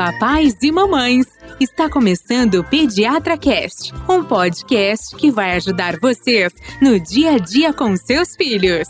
Papais e mamães, está começando o Pediatra Cast, um podcast que vai ajudar vocês no dia a dia com seus filhos.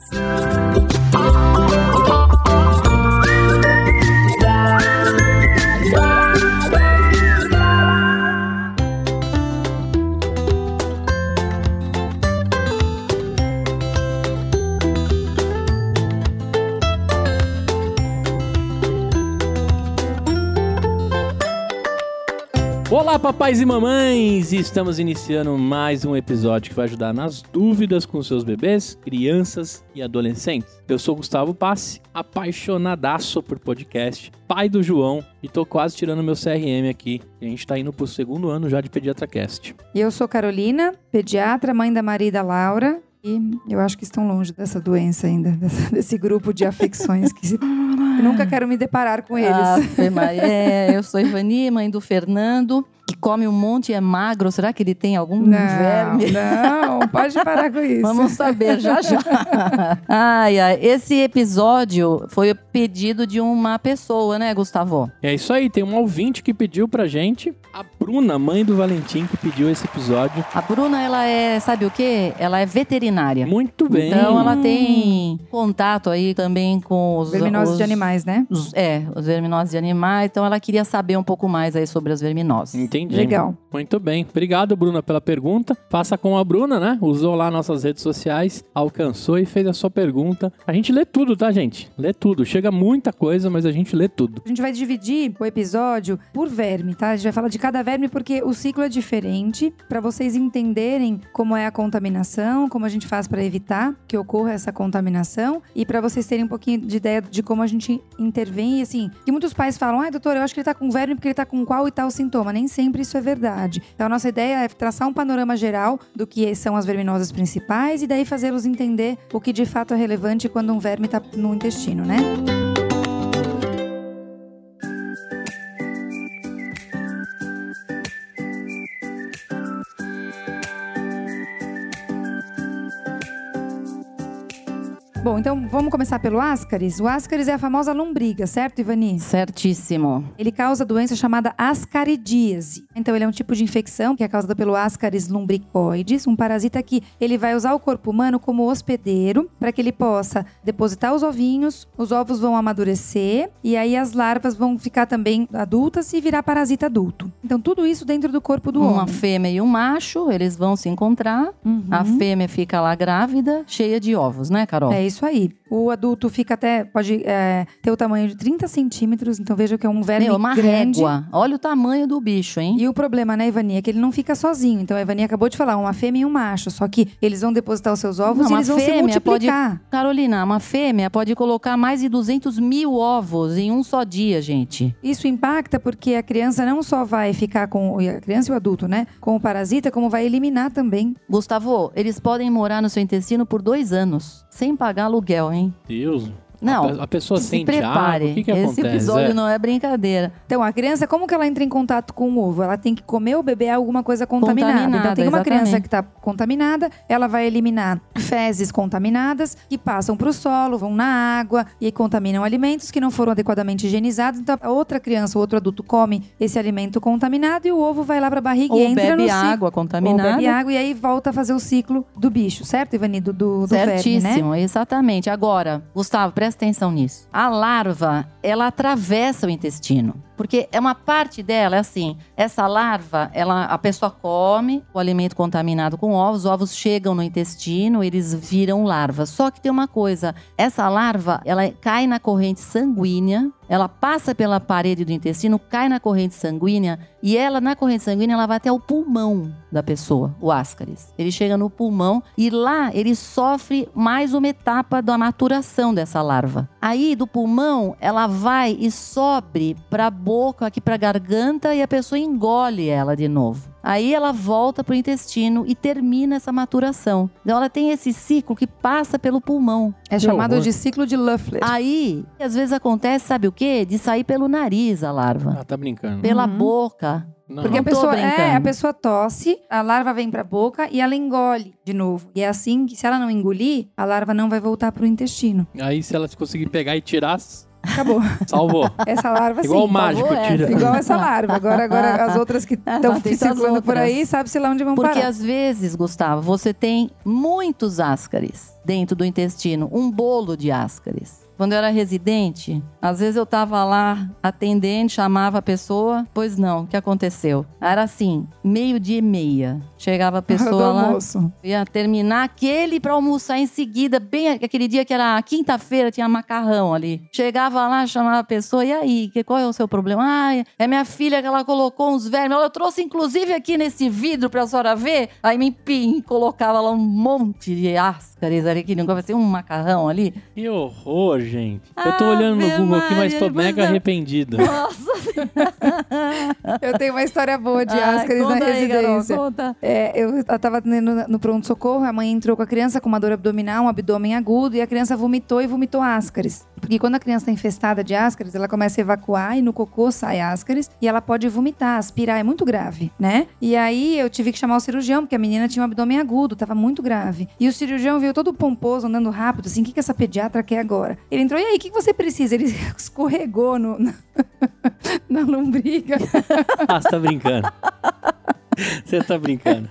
Olá, papais e mamães! Estamos iniciando mais um episódio que vai ajudar nas dúvidas com seus bebês, crianças e adolescentes. Eu sou Gustavo Passi, apaixonadaço por podcast, pai do João e tô quase tirando meu CRM aqui. E a gente tá indo pro segundo ano já de PediatraCast. E eu sou Carolina, pediatra, mãe da Maria e da Laura. E eu acho que estão longe dessa doença ainda, dessa- desse grupo de afecções que eu nunca quero me deparar com eles. Maria. É, eu sou Ivani, mãe do Fernando, que come um monte e é magro. Será que ele tem algum não, verme? não, pode parar com isso. Vamos saber já já. ai, ai. Esse episódio foi o pedido de uma pessoa, né, Gustavo? É isso aí, tem um ouvinte que pediu pra gente, a Bruna, mãe do Valentim, que pediu esse episódio. A Bruna, ela é, sabe o quê? Ela é veterinária. Muito bem. Então ela tem contato aí também com os Verminoses os- de animais, né? os- é, os verminoses de animais. Então ela queria saber um pouco mais aí sobre as verminoses. Entendi. Legal. Muito bem. Obrigado, Bruna, pela pergunta. Faça com a Bruna, né? Usou lá nossas redes sociais, alcançou e fez a sua pergunta. A gente lê tudo, tá, gente? Lê tudo. Chega muita coisa, mas a gente lê tudo. A gente vai dividir o episódio por verme, tá? A gente vai falar de cada verme porque o ciclo é diferente, para vocês entenderem como é a contaminação, como a gente faz para evitar que ocorra essa contaminação e para vocês terem um pouquinho de ideia de como a gente intervém e assim, que muitos pais falam: "Ai, doutor, eu acho que ele tá com verme porque ele tá com qual e tal sintoma". Nem sempre isso é verdade. Então a nossa ideia é traçar um panorama geral do que são as verminoses principais e daí fazê-los entender o que de fato é relevante quando um verme tá no intestino, né? Então vamos começar pelo ascaris. O ascaris é a famosa lombriga, certo, Ivani? Certíssimo. Ele causa doença chamada ascaridíase. Então, ele é um tipo de infecção que é causada pelo Ascaris lumbricoides, um parasita que ele vai usar o corpo humano como hospedeiro para que ele possa depositar os ovinhos, os ovos vão amadurecer e aí as larvas vão ficar também adultas e virar parasita adulto. Então, tudo isso dentro do corpo do Uma homem. fêmea e um macho, eles vão se encontrar. Uhum. A fêmea fica lá grávida, cheia de ovos, né, Carol? É isso aí aí. O adulto fica até, pode é, ter o tamanho de 30 centímetros, então veja que é um verme Meu, uma grande. régua. Olha o tamanho do bicho, hein? E o problema, né, Ivani, é que ele não fica sozinho. Então, a Ivani acabou de falar, uma fêmea e um macho. Só que eles vão depositar os seus ovos Não, e uma eles vão se fêmea pode- multiplicar. Carolina, uma fêmea pode colocar mais de 200 mil ovos em um só dia, gente. Isso impacta porque a criança não só vai ficar com... A criança e o adulto, né? Com o parasita, como vai eliminar também. Gustavo, eles podem morar no seu intestino por dois anos, sem pagar aluguel, hein? Deus. Não, A, pe- a pessoa Se sente prepare. água. O que, que Esse acontece? episódio É. não é brincadeira. Então, a criança, como que ela entra em contato com o ovo? Ela tem que comer ou beber alguma coisa contaminada. então, Contaminada, tem uma exatamente. criança que está contaminada, ela vai eliminar fezes contaminadas que passam para o solo, vão na água e contaminam alimentos que não foram adequadamente higienizados. Então, a outra criança, o outro adulto come esse alimento contaminado e o ovo vai lá para a barriga e Ou entra bebe no ciclo. água Ou contaminada. bebe água e aí volta a fazer o ciclo do bicho, certo, Ivani? Do, do, do verme, né? Certíssimo, exatamente. Agora, Gustavo, presta atenção nisso. A larva, ela atravessa o intestino. Porque é uma parte dela, é assim, essa larva, ela, a pessoa come o alimento contaminado com ovos, os ovos chegam no intestino, eles viram larvas. Só que tem uma coisa, essa larva, ela cai na corrente sanguínea, ela passa pela parede do intestino, cai na corrente sanguínea e ela, na corrente sanguínea, ela vai até o pulmão da pessoa, o ascaris. Ele chega no pulmão e lá ele sofre mais uma etapa da maturação dessa larva. Aí, do pulmão, ela vai e sobe para a boca, aqui para a garganta e a pessoa engole ela de novo. Aí ela volta para o intestino e termina essa maturação. Então ela tem esse ciclo que passa pelo pulmão. É Que chamado horror. de ciclo de Luffler. Aí, às vezes acontece, sabe o quê? De sair pelo nariz a larva. Ah, tá brincando. Pela Uhum. boca. Não. Porque a Não tô pessoa, é, a pessoa tosse, a larva vem pra boca e ela engole de novo. E é assim que se ela não engolir, a larva não vai voltar pro intestino. Aí se ela conseguir pegar e tirar, Acabou. Salvou. Essa larva Igual o sim. mágico, Salvou essa. tira. Igual essa larva. Agora, agora as outras que estão circulando por aí, sabe-se lá onde vão Porque parar. às vezes, Gustavo, você tem muitos ascaris dentro do intestino, um bolo de ascaris. Quando eu era residente, às vezes eu tava lá atendendo, chamava a pessoa, pois não, o que aconteceu? Era assim, meio-dia e meia. Chegava a pessoa lá, almoço. ia terminar aquele pra almoçar em seguida, bem aquele dia que era quinta-feira, tinha macarrão ali. Chegava lá, chamava a pessoa, e aí, que, qual é o seu problema? Ah, é minha filha que ela colocou uns vermes. Eu trouxe inclusive aqui nesse vidro pra senhora ver. Aí me empim, colocava lá um monte de ascaris ali, que não ser um macarrão ali. Que horror, gente. Eu tô olhando no Google aqui, mas tô mega arrependido. Nossa! Eu tenho uma história boa de ascaris na residência. conta. É, eu tava no, no pronto-socorro, a mãe entrou com a criança com uma dor abdominal, um abdômen agudo, e a criança vomitou e vomitou ascaris. Porque quando a criança está infestada de ascaris, ela começa a evacuar e no cocô sai ascaris e ela pode vomitar, aspirar, é muito grave, né? E aí eu tive que chamar o cirurgião, porque a menina tinha um abdômen agudo, tava muito grave. E o cirurgião veio todo pomposo, andando rápido, assim, o que, que essa pediatra quer agora? Ele entrou, e aí, o que, que você precisa? Ele escorregou no, na, na lombriga. Ah, você tá brincando. Você tá brincando.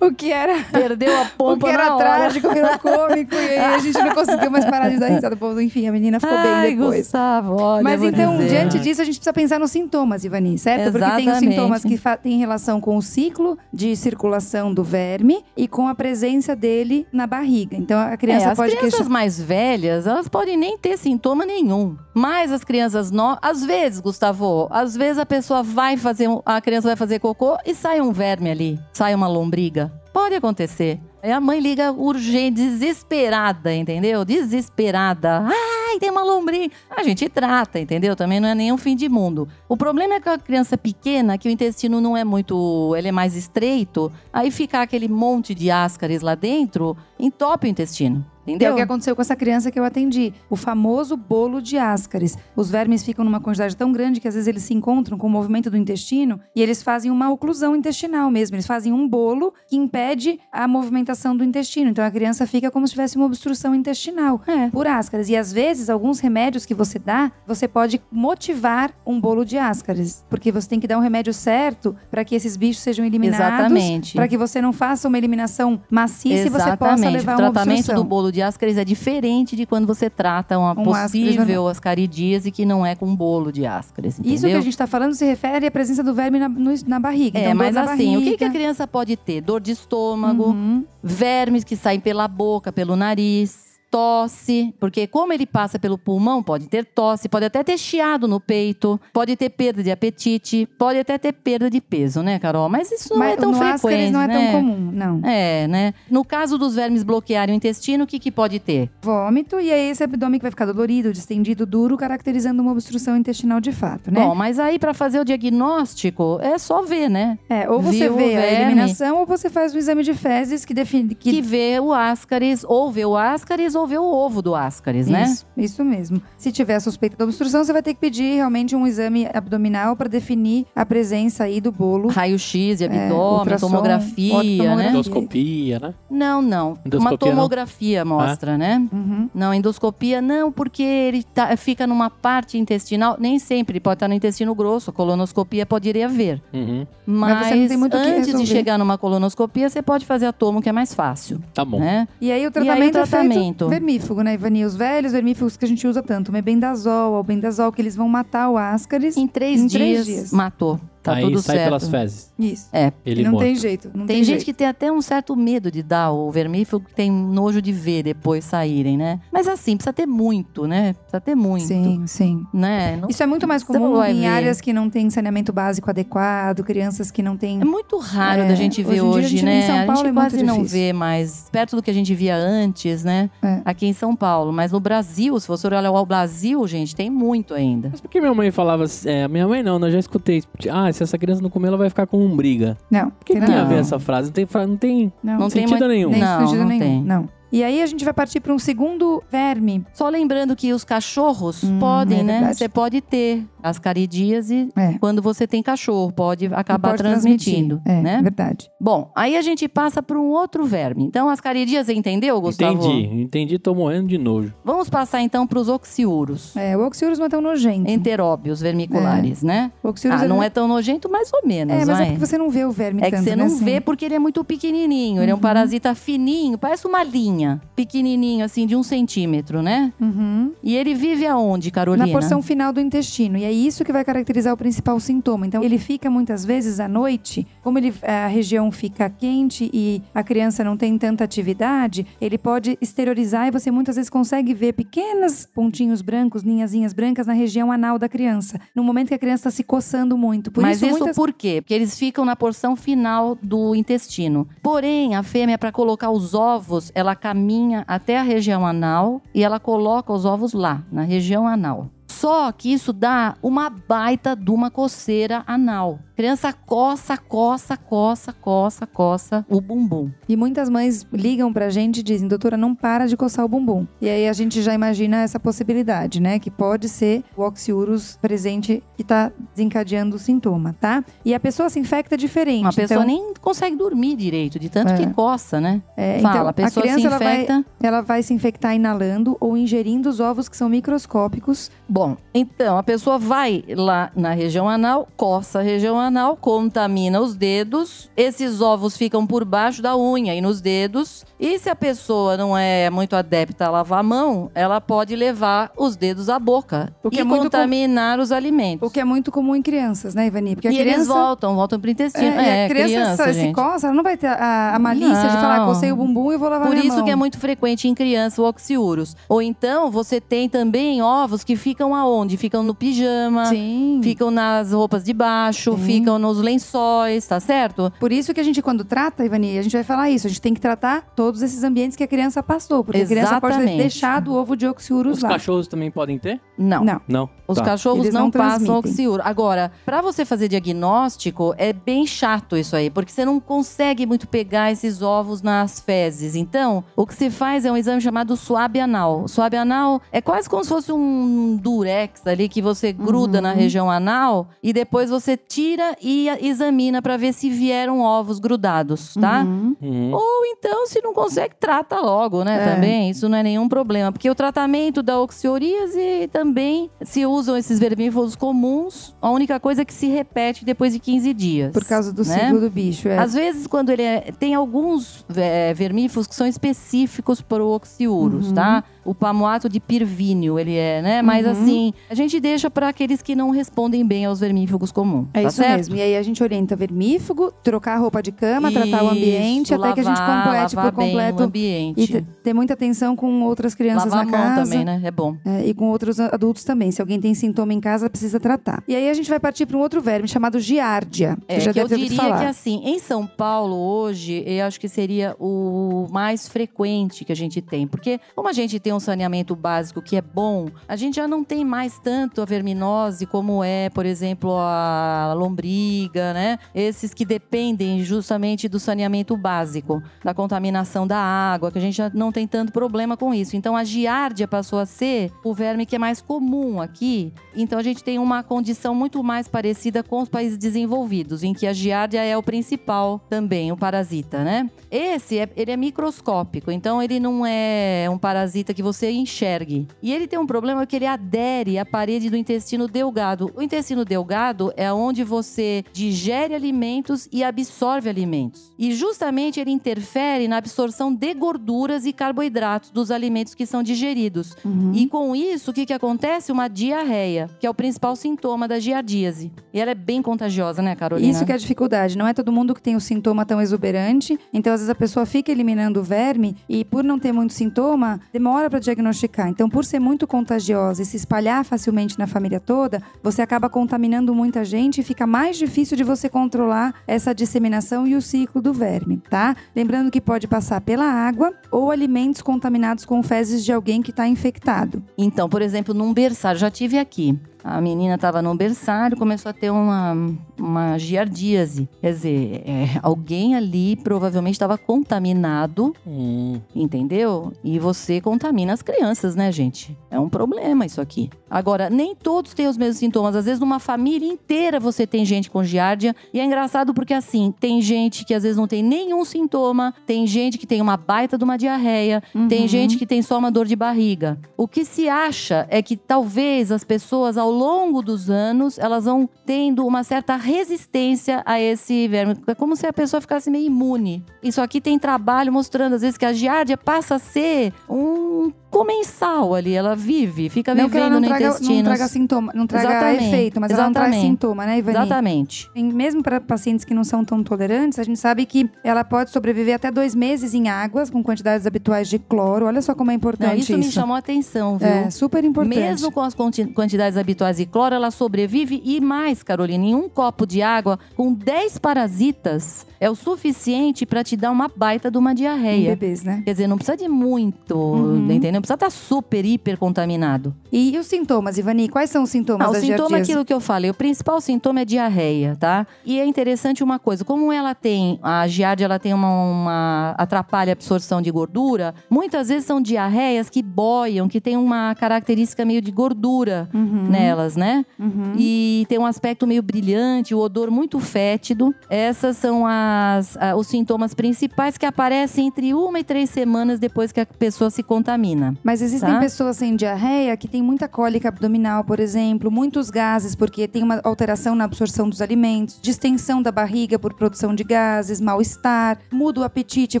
O que era Perdeu a O pompa que era na hora. trágico virou cômico e aí a gente não conseguiu mais parar de dar risada. Enfim, a menina ficou Ai, bem depois. Gustavo, olha, Mas então, dizer. diante disso, a gente precisa pensar nos sintomas, Ivani, certo? Porque tem os Exatamente. sintomas que têm relação com o ciclo de circulação do verme e com a presença dele na barriga. Então, a criança É, as pode crianças questionar. mais velhas, elas podem nem ter sintoma nenhum. Mas as crianças novas, às vezes, Gustavo, às vezes a pessoa vai fazer, a criança vai fazer cocô e sai um verme ali, sai uma lombriga. Pode acontecer. Aí a mãe liga urgente, desesperada, entendeu? Desesperada. Ai, tem uma lombriga. A gente trata, entendeu? Também não é nenhum fim de mundo. O problema é com a criança pequena, que o intestino não é muito. Ele é mais estreito. Aí fica aquele monte de ascaris lá dentro, entope o intestino. Que é Entendeu? o que aconteceu com essa criança que eu atendi. O famoso bolo de ascaris. Os vermes ficam numa quantidade tão grande que às vezes eles se encontram com o movimento do intestino e eles fazem uma oclusão intestinal mesmo. Eles fazem um bolo que impede a movimentação do intestino. Então a criança fica como se tivesse uma obstrução intestinal É. por ascaris. E às vezes, alguns remédios que você dá, você pode motivar um bolo de ascaris. Porque você tem que dar um remédio certo para que esses bichos sejam eliminados. Exatamente. Para que você não faça uma eliminação maciça e você possa Exatamente. levar o uma tratamento obstrução. do bolo de ascaris é diferente de quando você trata uma Um possível ascaridíase que não é com bolo de ascaris, entendeu? Isso que a gente está falando se refere à presença do verme na, no- na barriga. É, Então, mas assim, o que, que a barriga. criança pode ter? Dor de estômago, Uhum. vermes que saem pela boca, pelo nariz, tosse, porque como ele passa pelo pulmão, pode ter tosse, pode até ter chiado no peito, pode ter perda de apetite, pode até ter perda de peso, né, Carol? Mas isso não Mas é tão no frequente, não é né? tão comum, não. É, né? No caso dos vermes bloquearem o intestino, o que, que pode ter? Vômito e aí esse abdômen que vai ficar dolorido, distendido, duro, caracterizando uma obstrução intestinal de fato, né? Bom, mas aí para fazer o diagnóstico é só ver, né? é, ou você viu vê a eliminação ou você faz um exame de fezes que define Que vê o ascaris, ou vê o ascaris, ou vê o ovo do ascaris, né? Isso, isso mesmo. Se tiver suspeita da obstrução, você vai ter que pedir realmente um exame abdominal para definir a presença aí do bolo. Raio-X de abdômen, É, tomografia, tomografia. né? Endoscopia, né? Não, não. Uma Endoscopia não? tomografia mostra, né? Uhum. Não, endoscopia não, porque ele tá- fica numa parte intestinal, nem sempre, pode estar no intestino grosso, a colonoscopia pode ir a ver. Uhum. Mas Mas, você não tem muito o que antes de resolver. chegar numa colonoscopia, você pode fazer a tomo, que é mais fácil, Tá bom. né? E aí o aí o tratamento, é tratamento? Feito vermífugo, né, Ivani? Os velhos vermífugos que a gente usa tanto, o mebendazol, o albendazol, que eles vão matar o ascaris. Em três, Em dias, três dias. matou. Tá Aí tudo sai certo. pelas fezes. Isso. É. Ele E não morto. tem jeito. Não Tem, tem, gente jeito. que tem até um certo medo de dar o vermífugo, que tem nojo de ver depois saírem, né? Mas assim, precisa ter muito, né? Precisa ter muito. Sim, sim. Né? Não- Isso é muito mais Você comum em ver. áreas que não tem saneamento básico adequado, crianças que não têm. É muito raro É, da gente ver hoje a né? em São a Paulo gente é muito quase não difícil. vê mais perto do que a gente via antes, né? É. Aqui em São Paulo. Mas no Brasil, se você olhar o Brasil, gente, tem muito ainda. Mas por que minha mãe falava assim? É, minha mãe não, né? eu já escutei. Ah, se essa criança não comer, ela vai ficar com umbriga. Não. Por que tem tem a ver essa frase? Não tem, não tem Não, Não tem sentido nenhum. nem Não, sentido não nenhum. tem. Não. E aí a gente vai partir para um segundo verme. Só lembrando que os cachorros Hum, podem, é né? Você pode ter as caridíase É. quando você tem cachorro, pode acabar Pode transmitindo. É, né? verdade. Bom, aí a gente passa para um outro verme. Então, as caridíase, entendeu, Gustavo? Entendi, entendi, tô morrendo de nojo. Vamos passar então para os oxiuros. É, o oxiurus não é tão nojento. Enteróbios vermiculares, né? O oxiurus Ah, não é tão nojento, mais ou menos, É, mas vai. é porque você não vê o verme É que tanto, você né, não assim. vê porque ele é muito pequenininho. Ele é um parasita fininho, parece uma linha. Pequenininho, assim, de um centímetro, né? Uhum. E ele vive aonde, Carolina? Na porção final do intestino. E é isso que vai caracterizar o principal sintoma. Então, ele fica muitas vezes à noite, como ele, a região fica quente e a criança não tem tanta atividade, ele pode exteriorizar e você muitas vezes consegue ver pequenos pontinhos brancos, linhazinhas brancas na região anal da criança. No momento que a criança está se coçando muito. Por Mas isso, isso muitas... por quê? Porque eles ficam na porção final do intestino. Porém, a fêmea, para colocar os ovos, ela caminha até a região anal e ela coloca os ovos lá, na região anal. Só que isso dá uma baita de uma coceira anal. Criança coça, coça, coça, coça, coça o bumbum. E muitas mães ligam pra gente e dizem, doutora, não para de coçar o bumbum. E aí a gente já imagina essa possibilidade, né? Que pode ser o oxiurus presente que tá desencadeando o sintoma, tá? E a pessoa se infecta diferente. Uma pessoa então, nem consegue dormir direito, de tanto É. que coça, né? é, Fala, então, a pessoa criança se ela vai, infecta. ela vai se infectar inalando ou ingerindo os ovos que são microscópicos. Bom, então a pessoa vai lá na região anal, coça a região anal, contamina os dedos, esses ovos ficam por baixo da unha e nos dedos. E se a pessoa não é muito adepta a lavar a mão, ela pode levar os dedos à boca O que e é muito com- contaminar os alimentos. O que é muito comum em crianças, né, Ivani? Porque e criança... eles voltam, voltam pro intestino. É, e a criança, se gente. coça, ela não vai ter a, a malícia de falar, Não. cocei o bumbum e vou lavar Por minha isso mão. que é muito frequente em criança o oxiurus. Ou então você tem também ovos que ficam aonde? Ficam no pijama, Sim. ficam nas roupas de baixo, Sim. ficam nos lençóis, tá certo? Por isso que a gente, quando trata, Ivani, a gente vai falar isso. A gente tem que tratar todos esses ambientes que a criança passou. Porque a criança pode ter Exatamente. deixado o ovo de oxiurus Os lá. cachorros também podem ter? Não. Não. Não. Os Tá. cachorros Eles não, não passam oxiuro. Agora, pra você fazer diagnóstico, é bem chato isso aí, porque você não consegue muito pegar esses ovos nas fezes. Então, o que se faz é um exame chamado suave anal. Suave anal é quase como se fosse um durex ali que você gruda na região anal e depois você tira e examina pra ver se vieram ovos grudados, tá? Uhum. Uhum. Ou então, se não consegue, trata logo, né? É. Também, isso não é nenhum problema. Porque o tratamento da oxioríase também se usam esses vermífugos comuns. A única coisa é que se repete depois de 15 dias. Por causa do né? ciclo do bicho. É. Às vezes, quando ele é, tem alguns é, vermífugos que são específicos para o oxiurus, Uhum. tá? O pamoato de pirvínio, ele é, né? Mas Uhum. assim, a gente deixa para aqueles que não respondem bem aos vermífugos comuns. É tá isso certo? mesmo. E aí a gente orienta vermífugo, trocar a roupa de cama, tratar o ambiente, Isso, até que a gente lavar, complete lavar por bem completo. o ambiente. E te- ter muita atenção com outras crianças Lavar a na mão casa. também, né? É bom. É, e com outros adultos também. Se alguém tem sintoma em casa, precisa tratar. E aí a gente vai partir para um outro verme chamado giardia. É, Você já que eu deve ouvido diria falar. que assim, em São Paulo hoje, eu acho que seria o mais frequente que a gente tem. Porque como a gente tem um saneamento básico que é bom, a gente já não tem mais tanto a verminose como é, por exemplo, a lombriga, né? Esses que dependem justamente do saneamento básico, da contaminação da água, que a gente já não tem tanto problema com isso. Então a giardia passou a ser o verme que é mais comum aqui. Então a gente tem uma condição muito mais parecida com os países desenvolvidos, em que a giardia é o principal também, o parasita, né? Esse, é, ele é microscópico, então ele não é um parasita que você enxergue. E ele tem um problema que ele adere à parede do intestino delgado. O intestino delgado é onde você digere alimentos e absorve alimentos. E justamente ele interfere na absorção de gorduras e carboidratos dos alimentos que são digeridos. Uhum. E com isso, o que, que acontece? Uma diarreia, que é o principal sintoma da giardíase. E ela é bem contagiosa, né, Carolina? Isso que é a dificuldade. Não é todo mundo que tem o sintoma tão exuberante. Então, às vezes, a pessoa fica eliminando o verme e, por não ter muito sintoma, demora para diagnosticar. Então, por ser muito contagiosa e se espalhar facilmente na família toda, você acaba contaminando muita gente e fica mais difícil de você controlar essa disseminação e o ciclo do verme, tá? Lembrando que pode passar pela água ou alimentos contaminados com fezes de alguém que está infectado. Então, por exemplo, num berçário, já tive aqui. A menina estava no berçário, começou a ter uma, uma giardíase. Quer dizer, é, alguém ali provavelmente estava contaminado, Hum. entendeu? E você contamina as crianças, né, gente? É um problema isso aqui. Agora, nem todos têm os mesmos sintomas. Às vezes, numa família inteira você tem gente com giardia. E é engraçado porque, assim, tem gente que às vezes não tem nenhum sintoma, tem gente que tem uma baita de uma diarreia, tem Uhum. gente que tem só uma dor de barriga. O que se acha é que talvez as pessoas, ao longo dos anos, elas vão tendo uma certa resistência a esse verme. É como se a pessoa ficasse meio imune. Isso aqui tem trabalho mostrando, às vezes, que a giardia passa a ser um comensal ali. Ela vive, fica Não que ela vivendo não no traga, intestino. não traga sintoma, não traga Exatamente. efeito, mas ela não traz Exatamente. sintoma, né, Ivani? Exatamente. Em- Mesmo para pacientes que não são tão tolerantes, a gente sabe que ela pode sobreviver até dois meses em águas com quantidades habituais de cloro. Olha só como é Não, importante isso, me chamou a atenção, viu? É, super importante. Mesmo com as quanti- quantidades habituais de cloro, ela sobrevive e mais, Carolina, em um copo de água com 10 parasitas é o suficiente para te dar uma baita de uma em diarreia. bebês, né? Quer dizer, não precisa de muito, Uhum. entendeu? Não precisa estar super, hiper contaminado. E, os sintomas, Ivani? Quais são os sintomas Ah, o da sintoma é aquilo que eu falei. O principal sintoma é diarreia, tá? E é interessante uma coisa. Como ela tem, a giardia, ela tem uma, uma atrapalha a absorção de gordura, muitas vezes são diarreias que boiam, que tem uma característica meio de gordura Uhum, nelas, né? uhum. E tem um aspecto meio brilhante, o odor muito fétido. Essas são as, ah, os sintomas principais que aparecem entre uma e três semanas depois que a pessoa se contamina. Mas existem Tá? pessoas sem diarreia que têm muita cólica abdominal, por exemplo, muitos gases, porque tem uma alteração na absorção dos alimentos, distensão da barriga por produção de gases, mal-estar, muda o apetite,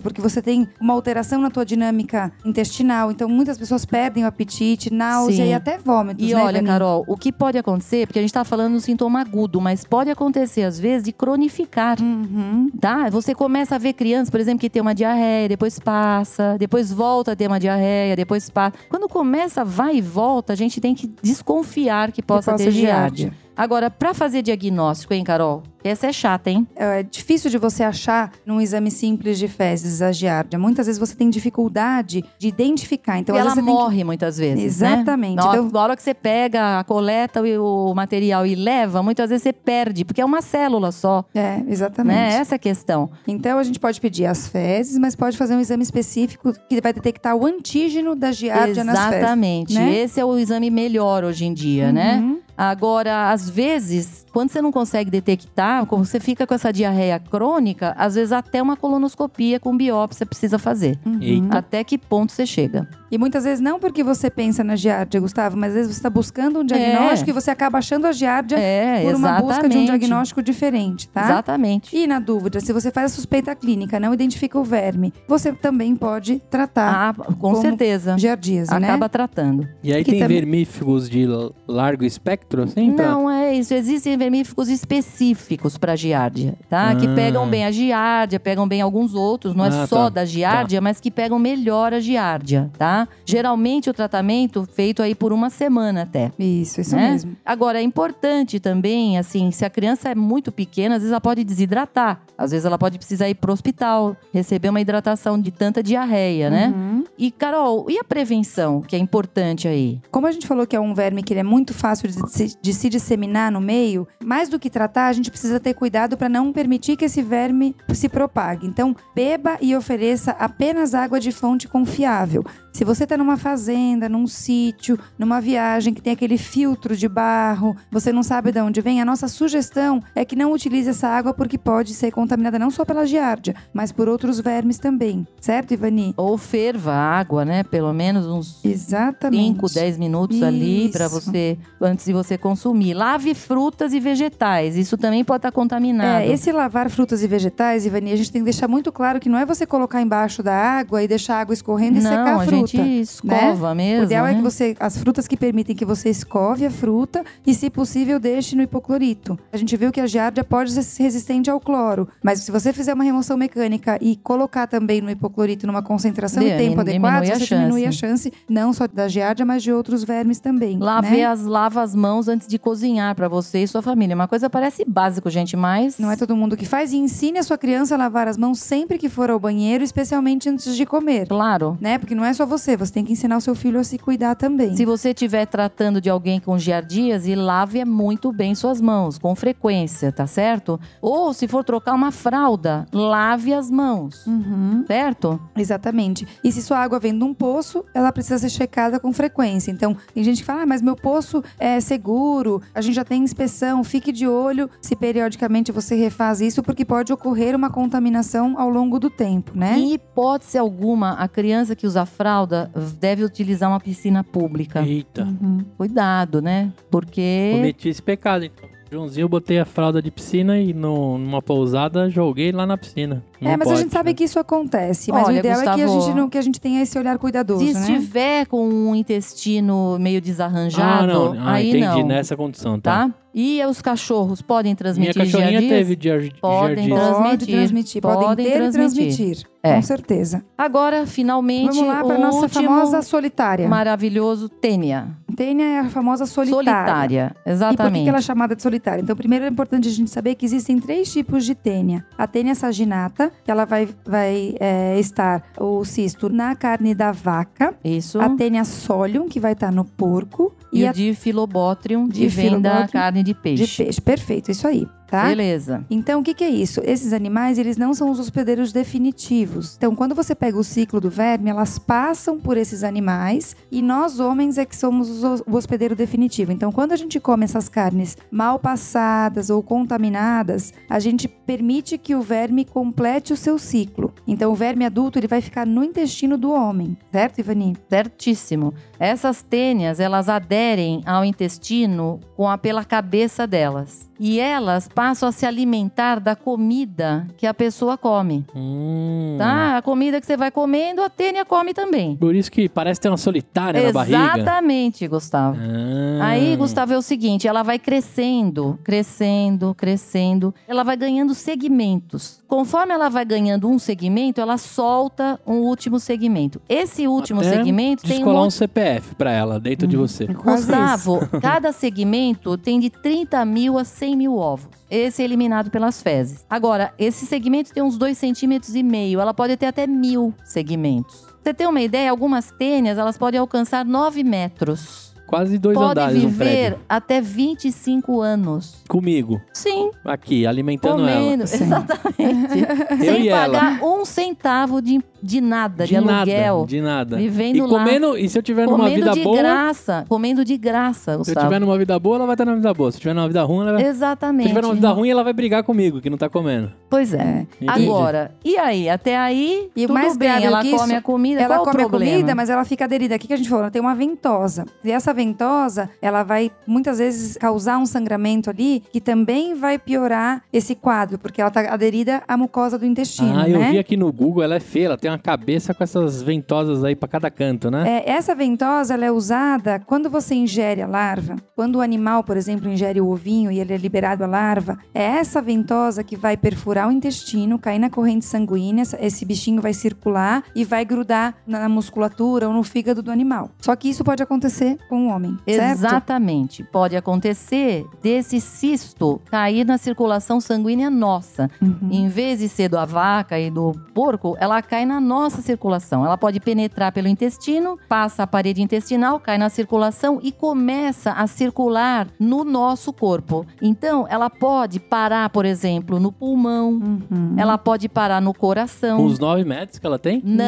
porque você tem uma alteração na tua dinâmica intestinal. Então, muitas pessoas perdem o apetite, náusea Sim. e até vômitos, E né, olha? Carol, o que pode acontecer, porque a gente tá falando do sintoma agudo, mas pode acontecer às vezes de cronificar. Uhum. Tá? Você começa a ver crianças, por exemplo, que tem uma diarreia, depois passa, depois volta a ter uma diarreia, depois passa. Quando começa, vai e volta, a gente tem que desconfiar que possa, possa ter giardia. giardia. Agora, pra fazer diagnóstico, hein, Carol? Essa é chata, hein? É difícil de você achar num exame simples de fezes a giardia. Muitas vezes você tem dificuldade de identificar. Então, e ela tem que morre muitas vezes. Exatamente. Né? Na, hora, Então- na hora que você pega, coleta o, o material e leva, muitas vezes você perde, porque é uma célula só. É, exatamente. Né? Essa é a questão. Então a gente pode pedir as fezes, mas pode fazer um exame específico que vai detectar o antígeno da giardia nas fezes. Exatamente. né? Esse é o exame melhor hoje em dia, né? Uhum. Agora, às vezes, quando você não consegue detectar, como você fica com essa diarreia crônica, às vezes até uma colonoscopia com biópsia precisa fazer. Uhum. Até que ponto você chega? E muitas vezes não porque você pensa na giardia, Gustavo, mas às vezes você está buscando um diagnóstico e você acaba achando a giardia É, por uma exatamente. busca de um diagnóstico diferente, tá? Exatamente. E na dúvida, se você faz a suspeita clínica, não identifica o verme, você também pode tratar Ah, com como certeza. giardíase, né? Acaba tratando. E aí Que tem também- vermífugos de largo espectro, assim? pra- Não, é isso. Existem vermífugos específicos para giardia, tá? Que Ah. pegam bem a giardia, pegam bem alguns outros, não é Ah, só tá. da giardia, mas que pegam melhor a giardia, tá? Geralmente o tratamento feito aí por uma semana até. Isso, isso né? mesmo. Agora, é importante também, assim, se a criança é muito pequena, às vezes ela pode desidratar. Às vezes ela pode precisar ir pro hospital, receber uma hidratação de tanta diarreia, né? Uhum. E, Carol, e a prevenção, que é importante aí? Como a gente falou que é um verme que ele é muito fácil de se, de se disseminar no meio, mais do que tratar, a gente precisa ter cuidado para não permitir que esse verme se propague. Então, beba e ofereça apenas água de fonte confiável. Se você está numa fazenda, num sítio, numa viagem que tem aquele filtro de barro, você não sabe de onde vem, a nossa sugestão é que não utilize essa água porque pode ser contaminada não só pela giardia, mas por outros vermes também. Certo, Ivani? Ou ferva a água, né? Pelo menos uns Exatamente. 5, 10 minutos ali para Isso. você antes de você consumir. Lave frutas e vegetais. Isso também pode estar contaminado. É, esse lavar frutas e vegetais, Ivani, a gente tem que deixar muito claro que não é você colocar embaixo da água e deixar a água escorrendo e Não, secar a a fruta. Gente escova mesmo. O ideal é né? que você, as frutas que permitem que você escove a fruta e, se possível, deixe no hipoclorito. A gente viu que a giardia pode ser resistente ao cloro, mas se você fizer uma remoção mecânica e colocar também no hipoclorito numa concentração e Diminui tempo adequado, você diminui a chance. chance não só da giardia, mas de outros vermes também. Lave né? as, lava as mãos antes de cozinhar para você e sua família. Uma coisa parece básico, gente, mas. Não é todo mundo que faz. E ensine a sua criança a lavar as mãos sempre que for ao banheiro, especialmente antes de comer. Claro. Né? Porque não é só você, você tem que ensinar o seu filho a se cuidar também. Se você estiver tratando de alguém com giardias, e lave muito bem suas mãos, com frequência, tá certo? Ou se for trocar uma fralda, lave as mãos, Uhum. certo? Exatamente. E se sua água vem de um poço, ela precisa ser checada com frequência. Então, tem gente que fala, ah, mas meu poço é seguro, a gente já tem inspeção, fique de olho se periodicamente você refaz isso, porque pode ocorrer uma contaminação ao longo do tempo, né? Em hipótese alguma, a criança que usa fralda deve utilizar uma piscina pública. Eita. Uhum. Cuidado, né? Porque. Cometi esse pecado, então. Joãozinho, eu botei a fralda de piscina e no- numa pousada joguei lá na piscina. É, mas a pode, gente sabe né? que isso acontece. Mas Olha, o ideal é que a, Gustavo, gente não, que a gente tenha esse olhar cuidadoso, Se né? estiver com um intestino meio desarranjado, Ah, não. Ah, aí entendi. não. Nessa condição, tá? Tá? E os cachorros podem Minha transmitir cachorrinha giardias? teve giar- Podem transmitir. transmitir, podem, Podem ter e transmitir. transmitir. É. Com certeza. Agora, finalmente, Vamos lá para nossa último famosa solitária. maravilhoso tênia. Tênia é a famosa solitária. Solitária, E por que exatamente. que ela é chamada de solitária? Então, primeiro é importante a gente saber que existem três tipos de tênia. A tênia saginata, ela vai, vai é, estar o cisto na carne da vaca. Isso. A tênia solium, que vai estar no porco. E, E, o a Diffilobotryum, que De vem da carne de de peixe. peixe. Perfeito, isso aí, tá? Beleza. Então, o que, que é isso? Esses animais, eles não são os hospedeiros definitivos. Então, quando você pega o ciclo do verme, elas passam por esses animais e nós, homens, é que somos os- o hospedeiro definitivo. Então, quando a gente come essas carnes mal passadas ou contaminadas, a gente permite que o verme complete o seu ciclo. Então, o verme adulto, ele vai ficar no intestino do homem, certo, Ivani? Certíssimo. Essas tênias, elas aderem ao intestino com a, pela cabeça delas. E elas passam a se alimentar da comida que a pessoa come. Hum. Tá? A comida que você vai comendo, a tênia come também. Por isso que parece ter uma solitária na barriga. Exatamente, Gustavo. Ah. Aí, Gustavo, é o seguinte: ela vai crescendo, crescendo, crescendo. Ela vai ganhando segmentos. Conforme ela vai ganhando um segmento, ela solta um último segmento. Esse último Até segmento tem um Descolar um monte... CPF pra ela, dentro de você. Quase Gustavo, cada segmento tem de 30 mil a 100 mil ovos. Esse é eliminado pelas fezes. Agora, esse segmento tem uns 2 centímetros e meio. Ela pode ter até mil segmentos. Pra Você tem uma ideia? Algumas tênias, elas podem alcançar 9 metros. Quase dois Pode andares um viver prédio. até 25 anos. Comigo, Sim, aqui, alimentando comendo. ela. Sim. Exatamente. Eu Sem e ela. pagar um centavo de, de nada, de, aluguel. nada, de nada. Vivendo E lá. comendo, e se eu tiver numa Comendo vida de boa, graça. Comendo de graça, se eu Gustavo. tiver numa vida boa, ela vai estar numa vida boa. Se eu tiver numa vida ruim, ela vai... Se eu Exatamente. tiver numa vida ruim, ela vai brigar comigo, que não tá comendo. Pois é. Entendi. Agora, e aí? Até aí, E tudo mais bem. Ela come isso, a comida. Ela Qual come o a comida, mas ela fica aderida. Aqui que a gente falou, ela tem uma ventosa. E essa ventosa, ela vai muitas vezes causar um sangramento ali que também vai piorar esse quadro, porque ela tá aderida à mucosa do intestino, ah, eu né? vi aqui no Google, ela é feia, ela tem uma cabeça com essas ventosas aí pra cada canto, né? É, essa ventosa ela é usada quando você ingere a larva. Quando o animal, por exemplo, ingere o ovinho e ele é liberado a larva, é essa ventosa que vai perfurar o intestino, cair na corrente sanguínea, esse bichinho vai circular e vai grudar na musculatura ou no fígado do animal. Só que isso pode acontecer com o homem, certo? Exatamente. Pode acontecer desse cisto cair na circulação sanguínea nossa. Uhum. Em vez de ser da vaca e do porco, ela cai na nossa circulação. Ela pode penetrar pelo intestino, passa a parede intestinal, cai na circulação e começa a circular no nosso corpo. Então, ela pode parar, por exemplo, no pulmão, Uhum. ela pode parar no coração. Com os 9 metros que ela tem? Não,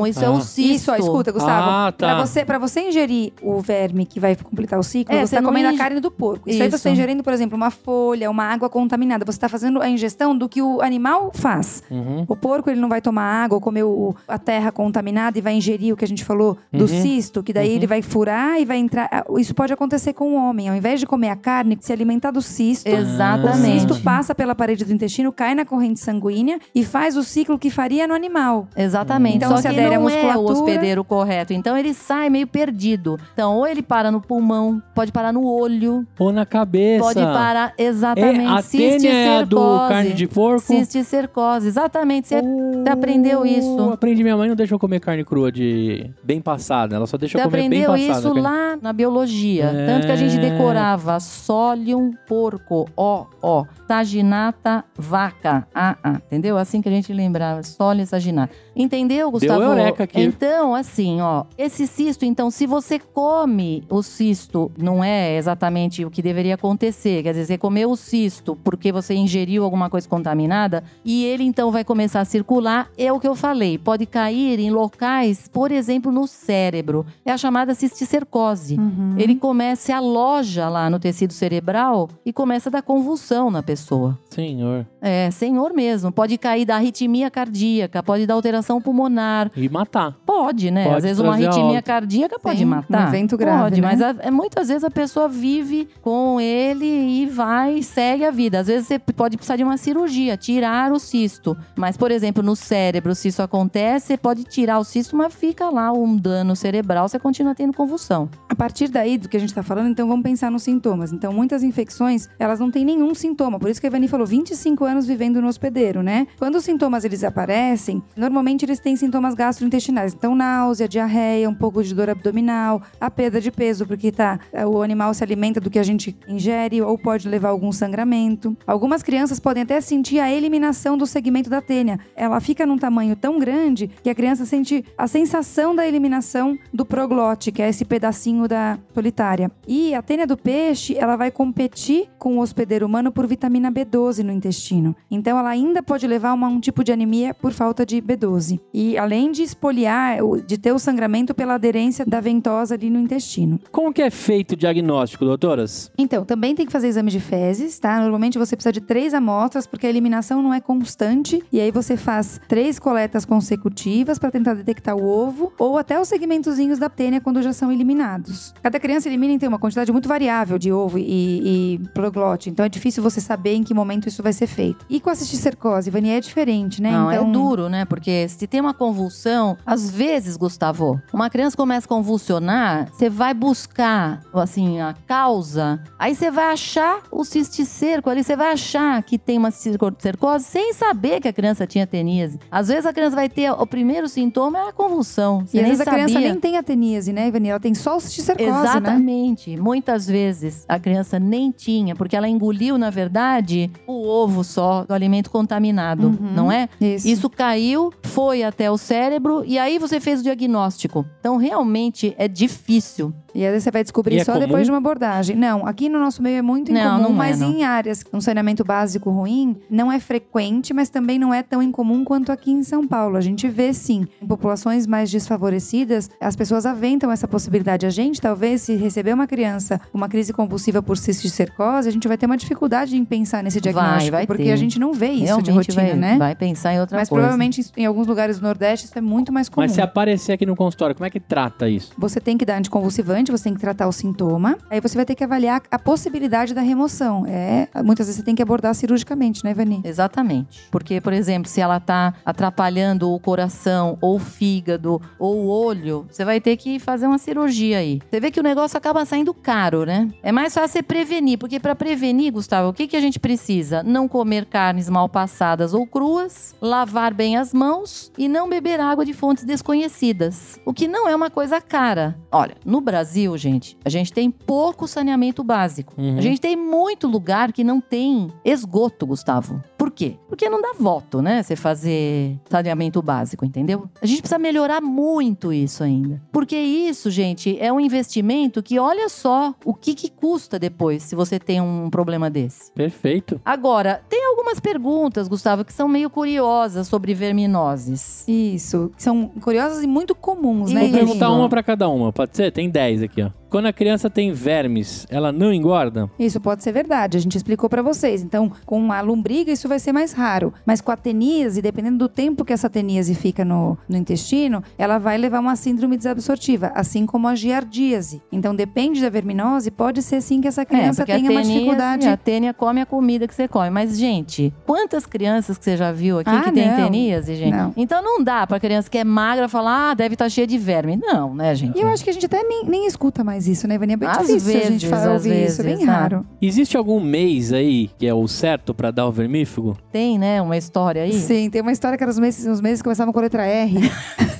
Não. isso é Ah. o cisto. Isso, ó, escuta, Gustavo. Ah, tá. Pra, você, pra você ingerir o verme que vai completar o ciclo, É, você tá não comendo inge- a carne do porco. Isso, aí Isso. você tá ingerindo, por exemplo, uma folha, uma água contaminada. Você tá fazendo a ingestão do que o animal faz. Uhum. O porco, ele não vai tomar água ou comer o- a terra contaminada e vai ingerir o que a gente falou do Uhum. cisto, que daí ele vai furar e vai entrar. ah, Isso pode acontecer com o homem. Ao invés de comer a carne, se alimentar do cisto, o Exatamente. cisto passa pela parede do intestino, cai na corrente sanguínea e faz o ciclo que faria no animal. Exatamente. Então, Só se que adere à não é o musculatura- hospedeiro correto. Então ele sai meio perdido. Então, ou ele parar no pulmão, pode parar no olho, Ou na cabeça. pode parar É, exatamente. a tênia é a do carne de porco. Cisticercose, exatamente. Você você aprendeu isso. Aprendi, minha mãe não deixou comer carne crua de bem passada. Ela só deixou Você comer bem aprendeu passada. isso carne- lá na biologia. É. Tanto que a gente decorava solium porco, ó, ó, saginata vaca, ah, ah, entendeu? Assim que a gente lembrava, solium saginata. Entendeu, Gustavo? eureka aqui. Então, assim, ó, esse cisto, então, se você come o cisto, não é exatamente o que deveria acontecer. Quer dizer, você comeu o cisto porque você ingeriu alguma coisa contaminada e ele então vai começar a circular, é o que eu falei, pode cair em locais, por exemplo, no cérebro. É a chamada cisticercose. Uhum. Ele começa, se aloja lá no tecido cerebral e começa a dar convulsão na pessoa. Senhor. É, senhor mesmo. Pode cair da arritmia cardíaca, pode dar alteração pulmonar. E matar. Pode, né? Pode Às vezes uma arritmia cardíaca pode Sim, matar. um evento grave, Pode, né? mas a- é, muitas vezes a pessoa vive com ele e vai, segue a vida. Às vezes você pode precisar de uma cirurgia, tirar o cisto. Mas, por exemplo, no cérebro, se isso acontece, você pode tirar o cisto, mas fica lá um dano cerebral, você continua tendo convulsão. A partir daí do que a gente tá falando, então vamos pensar nos sintomas. Então, muitas infecções, elas não têm nenhum sintoma. Por isso que a Ivani falou 25 anos vivendo no hospedeiro, né? Quando os sintomas eles aparecem, normalmente eles têm sintomas gastrointestinais. Então, náusea, diarreia, um pouco de dor abdominal, a perda de peso, porque tá, o animal se alimenta do que a gente ingere ou pode levar algum sangramento. Algumas crianças podem até sentir a eliminação do segmento da tênia. Ela fica num tamanho tão grande que a criança sente a sensação da eliminação do proglote, que é esse pedacinho da solitária. E a tênia do peixe, ela vai competir com o hospedeiro humano por vitamina B12 no intestino. Então ela ainda pode levar uma- um tipo de anemia por falta de B12. E além de espoliar, o- de ter o sangramento pela aderência da ventosa ali no intestino. Como que é feito o diagnóstico, doutoras? Então, também tem que fazer exame de fezes, tá? Normalmente você precisa de três amostras, porque a eliminação não é constante. E aí você faz três coletas consecutivas para tentar detectar o ovo ou até os segmentozinhos da tênia quando já são eliminados. Cada criança elimina tem uma quantidade muito variável de ovo e, e proglote, então é difícil você saber em que momento isso vai ser feito. E com a cisticercose, Vani, é diferente, né? Não, então, é duro, né? Porque se tem uma convulsão, às vezes, Gustavo, uma criança começa a convulsionar, você vai buscar, assim, a causa, aí você vai achar o cisticerco ali, você vai achar que tem uma cisticercose sem saber que a criança tinha teníase. Às vezes a criança vai ter, o primeiro sintoma é a convulsão. Você E às vezes a criança sabia. nem tem a teníase, né, Ivani? Ela tem só o cisticercose, né? Exatamente. Muitas vezes a criança nem tinha, porque ela engoliu, na verdade, o ovo só do alimento contaminado, Uhum. não é? Isso. Isso caiu, foi até o cérebro e aí você fez o diagnóstico. Então, realmente é difícil. E aí você vai descobrir E é só comum? depois de uma abordagem. Não, aqui no nosso meio é muito Não, incomum, não é, mas não. em áreas com saneamento básico ruim, não é frequente, mas também não é tão incomum quanto aqui em São Paulo. A gente vê sim, em populações mais desfavorecidas, as pessoas aventam essa possibilidade. A gente, talvez, se receber uma criança com uma crise convulsiva por cisticercose, a gente vai ter uma dificuldade em pensar nesse diagnóstico, vai porque ter. a gente não vê isso realmente de rotina, vai, né? vai pensar em outra Mas coisa. provavelmente em alguns lugares do Nordeste isso é muito mais comum. Mas se aparecer aqui no consultório, como é que trata isso? Você tem que dar anticonvulsivante, você tem que tratar o sintoma. Aí você vai ter que avaliar a possibilidade da remoção. É, muitas vezes você tem que abordar cirurgicamente, né, Vani? Exatamente. Porque, por exemplo, se ela tá atrapalhando o coração, ou o fígado, ou o olho, você vai ter que fazer uma cirurgia aí. Você vê que o negócio acaba saindo caro, né? É mais fácil você prevenir, porque para prevenir, Gustavo, o que, que a gente precisa? Não comer carnes mal passadas ou cruas, lavar bem as mãos e não beber água de fontes desconhecidas. O que não é uma coisa cara. Olha, no Brasil, gente, a gente tem pouco saneamento básico. Uhum. A gente tem muito lugar que não tem esgoto, Gustavo. Por quê? Porque não dá voto, né? Você fazer saneamento básico, entendeu? A gente precisa melhorar muito isso ainda. Porque isso, gente, é um investimento que olha só o que, que custa depois se você tem um problema desse. Perfeito. Agora, tem algumas perguntas, Gustavo, que são meio curiosas sobre verminoses. Isso. São curiosas e muito comuns, né? Vou perguntar uma pra cada uma, pode ser? Tem 10 aqui, ó. Quando a criança tem vermes, ela não engorda? Isso pode ser verdade, a gente explicou pra vocês. Então, com a lombriga isso vai ser mais raro, mas com a teníase, dependendo do tempo que essa teníase fica no, no intestino, ela vai levar uma síndrome desabsortiva, assim como a giardíase. Então, depende da verminose, pode ser sim que essa criança É, porque a tenha uma tênia- dificuldade. A tênia come a comida que você come. Mas, gente, quantas crianças que você já viu aqui Ah, que tem não. teníase, gente? Não. Então não dá pra criança que é magra falar, ah, deve estar cheia de verme. Não, né, gente? E eu acho que a gente até nem, nem escuta mais mais isso, né, Ivani? É bem Às difícil a gente vezes, falar, às ouvir isso, é bem vezes, né? raro. Existe algum mês aí que é o certo pra dar o vermífugo? Tem, né, uma história aí. Sim, tem uma história que era os meses, os meses que começavam com a letra R,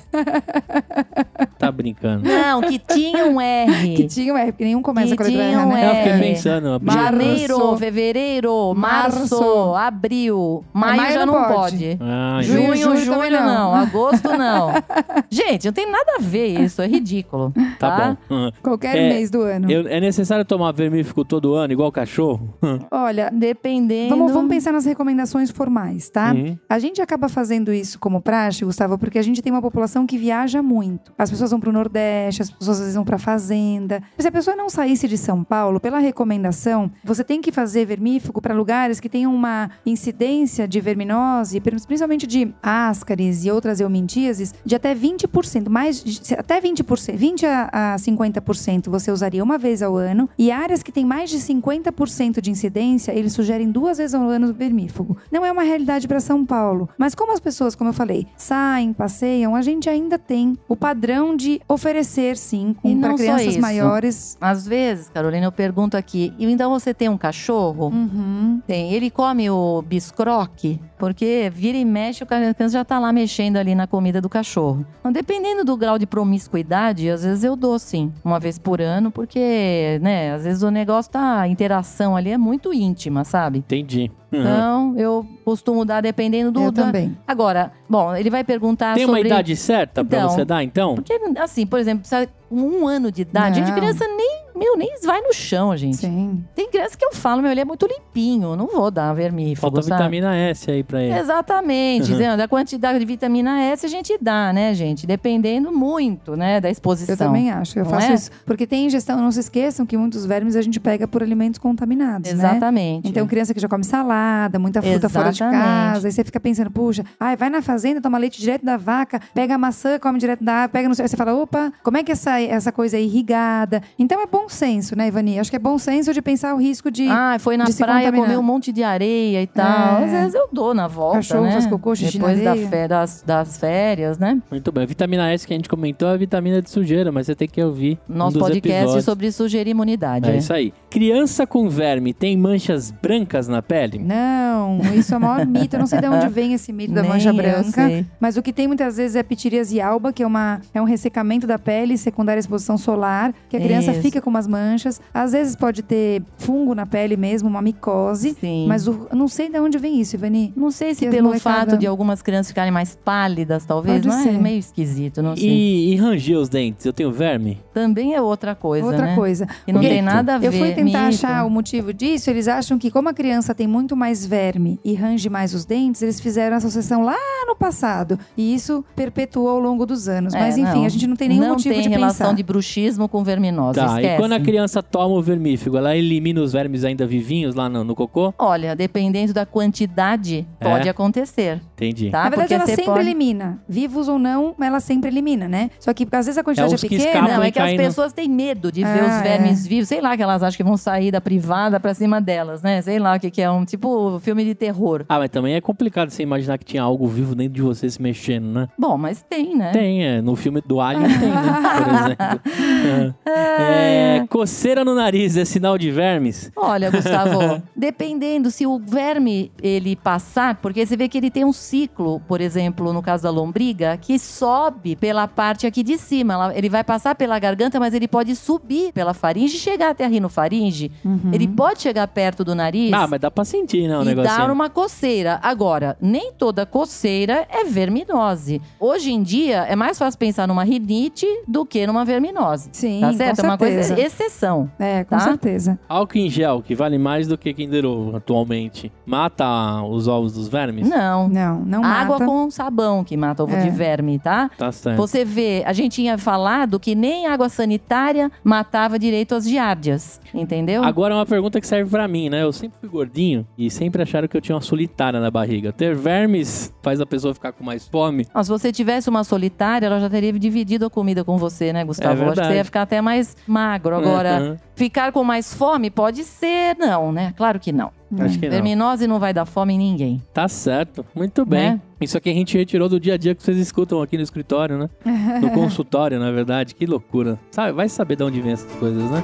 Tá brincando. Não, que tinha um R. que tinha um R, porque nenhum começa Que com a letra R, tinha um né? Eu fiquei É. pensando. Março. Janeiro, fevereiro, março, Março. abril. Maio, maio já não não pode. pode. Ah, Junho, Junho, julho julho, também não. não. Agosto não. Gente, não tem nada a ver isso, é ridículo. tá bom. Qualquer É, mês do ano. Eu- é necessário tomar vermífugo todo ano, igual cachorro? Olha, Dependendo. Vamos, vamos pensar nas recomendações formais, tá? Uhum. A gente acaba fazendo isso como praxe, Gustavo, porque a gente tem uma população que viaja muito. As pessoas vão pro Nordeste, as pessoas às vezes vão pra fazenda. Se a pessoa não saísse de São Paulo, pela recomendação, você tem que fazer vermífugo para lugares que tenham uma incidência de verminose, principalmente de ascaris e outras eumintíases, de até 20%, mais de- até 20%, 20 a, a 50% você usaria uma vez ao ano, e áreas que têm mais de 50% de incidência, eles sugerem duas vezes ao ano o vermífugo. Não é uma realidade para São Paulo, mas como as pessoas, como eu falei, saem, passeiam, a gente ainda tem o padrão de oferecer sim para crianças maiores. Às vezes, Carolina, eu pergunto aqui, e então você tem um cachorro? Uhum. Tem. Ele come o biscroque, porque vira e mexe, o cara- a criança já tá lá mexendo ali na comida do cachorro. Então, dependendo do grau de promiscuidade, às vezes eu dou sim, uma vez por ano, porque, né, às vezes o negócio tá, a interação ali é muito íntima, sabe? Entendi. Uhum. Então, eu costumo dar dependendo do. Eu da- também. Agora, bom, ele vai perguntar Tem uma sobre. idade certa pra Então. você dar, então? Porque, assim, por exemplo, com um ano de idade, gente, Não. criança nem, meu, nem vai no chão, gente. Sim. Tem criança que eu falo, meu, ele é muito limpinho, não vou dar vermífugo, Falta sabe? vitamina S aí pra ele. Exatamente. Uhum. Da quantidade de vitamina S a gente dá, né, gente? Dependendo muito, né, da exposição. Eu também acho, eu Não faço é? isso. Porque tem ingestão, não se esqueçam que muitos vermes a gente pega por alimentos contaminados, né? Exatamente. Então, criança que já come salada, muita fruta fora de Exatamente. casa, aí você fica pensando, puxa, ai, vai na fazenda, toma leite direto da vaca, pega a maçã, come direto da pega no. Aí você fala, opa, como é que essa, essa coisa é irrigada? Então é bom senso, né, Ivani? Acho que é bom senso de pensar o risco de Ah, foi na praia comer um monte de areia e tal. É. Às vezes eu dou na volta, Cachorro né? faz cocô, xixi na Depois da fe- das, das férias, né? Muito bem. A vitamina S que a gente comentou é a vitamina de sujeira, mas você tem que ouvir Nosso um dos podcast episódios. sobre sujeira e imunidade. É né? isso aí. Criança com verme tem manchas brancas na pele? Não, isso é o maior mito. Eu não sei de onde vem esse mito da Nem mancha eu branca. sei. Mas o que tem muitas vezes é pitiríase alba, que é, uma, é um ressecamento da pele secundária à exposição solar, que a criança Isso. fica com umas manchas. Às vezes pode ter fungo na pele mesmo, uma micose. Sim. Mas o- não sei de onde vem isso, Ivani. Não sei se pelo molecada- fato de algumas crianças ficarem mais pálidas, talvez, Pode não é? ser. meio esquisito, não sei. E, e ranger os dentes? Eu tenho verme? Também é outra coisa, Outra né? coisa. Que não Mito. tem nada a ver. Eu fui tentar Mito. achar o motivo disso. Eles acham que, como a criança tem muito mais verme e range mais os dentes, eles fizeram a associação lá no passado. E isso perpetuou ao longo dos anos. É, Mas enfim, não. a gente não tem nenhum não motivo tem de relação pensar. de bruxismo com verminose. Tá, esquece. e quando a criança toma o vermífugo, ela elimina os vermes ainda vivinhos lá no, no cocô? Olha, dependendo da quantidade, É? pode acontecer, Entendi. tá? Na verdade, Porque ela sempre pode... elimina. Vivos ou não, ela sempre elimina, né? Só que às vezes a quantidade É é, os que pequena. Não, é que as caem no- pessoas têm medo de ver Ah, os vermes vivos. Sei lá que elas acham que vão sair da privada pra cima delas, né? Sei lá o que, que é. Um tipo filme de terror. Ah, mas também é complicado você imaginar que tinha algo vivo dentro de você se mexendo, né? Bom, mas tem, né? Tem, é. No filme do Alien tem, né? Por exemplo. É. É, coceira no nariz é sinal de vermes? Olha, Gustavo, dependendo se o verme ele passar, porque você vê que ele tem um ciclo, por exemplo, no caso da lombriga, que sobe pela parte aqui de cima. Ele vai passar pela garganta, mas ele pode subir pela faringe e chegar até a rinofaringe. Uhum. Ele pode chegar perto do nariz. Ah, mas dá pra sentir, né? O e dar uma coceira. Agora, nem toda coceira é verminose. Hoje em dia, é mais fácil pensar numa rinite do que numa verminose. Sim, tá certo? com É uma coisa certeza. Exceção. É, com tá? certeza. Álcool em gel, que vale mais do que Kinder Ovo atualmente, mata os ovos dos vermes? Não. Não, não Água mata. com sabão que mata ovo É. de verme, tá? Tá certo. Você vê, a gente tinha falado que nem água sanitária matava direito as giardias, entendeu? Agora uma pergunta que serve pra mim, né? Eu sempre fui gordinho e sempre acharam que eu tinha uma solitária na barriga. Ter vermes faz a pessoa ficar com mais fome? Ó, se você tivesse uma solitária, ela já teria dividido a comida com você, né, Gustavo? É Eu Acho que verdade. você ia ficar até mais magro. Agora, Uhum. Ficar com mais fome? Pode ser, não, né? Claro que não. Acho que não. Verminose não vai dar fome em ninguém. Tá certo. Muito bem. Né? Isso aqui a gente retirou do dia a dia que vocês escutam aqui no escritório, né? No consultório, na verdade. Que loucura. Sabe, vai saber de onde vem essas coisas, né?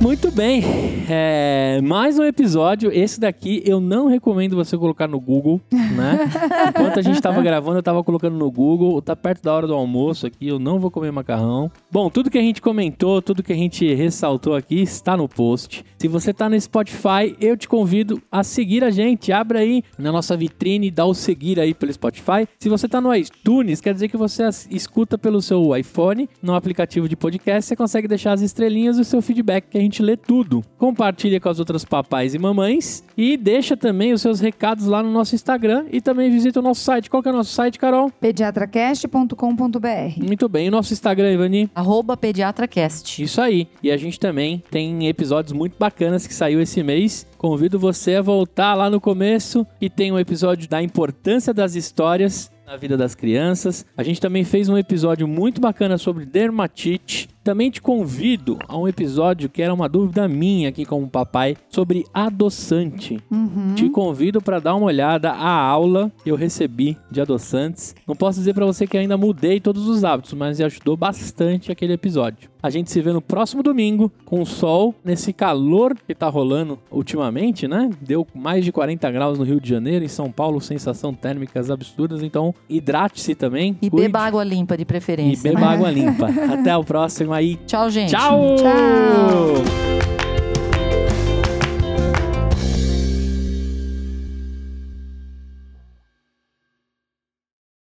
Muito bem, é, mais um episódio. Esse daqui eu não recomendo você colocar no Google, né? Enquanto a gente tava gravando, eu tava colocando no Google. Tá perto da hora do almoço aqui, eu não vou comer macarrão. Bom, tudo que a gente comentou, tudo que a gente ressaltou aqui está no post. Se você tá no Spotify, eu te convido a seguir a gente. Abra aí na nossa vitrine e dá o seguir aí pelo Spotify. Se você tá no iTunes, quer dizer que você escuta pelo seu iPhone, no aplicativo de podcast, você consegue deixar as estrelinhas e o seu feedback que a gente lê tudo. Compartilha com as outras papais e mamães e deixa também os seus recados lá no nosso Instagram e também visita o nosso site. Qual que é o nosso site, Carol? pediatracast.com.br. Muito bem. E o nosso Instagram, Ivani? Arroba PediatraCast. Isso aí. E a gente também tem episódios muito bacanas que saiu esse mês. Convido você a voltar lá no começo e tem um episódio da importância das histórias na vida das crianças. A gente também fez um episódio muito bacana sobre dermatite. Também te convido a um episódio que era uma dúvida minha aqui como papai sobre adoçante. Uhum. Te convido para dar uma olhada à aula que eu recebi de adoçantes. Não posso dizer para você que ainda mudei todos os hábitos, mas ajudou bastante aquele episódio. A gente se vê no próximo domingo com o sol nesse calor que tá rolando ultimamente, né? Deu mais de 40 graus no Rio de Janeiro, em São Paulo, sensação térmicas absurdas, então hidrate-se também. E cuide, beba água limpa de e preferência. beba água limpa. Até o próximo aí. Tchau, gente. Tchau! Tchau!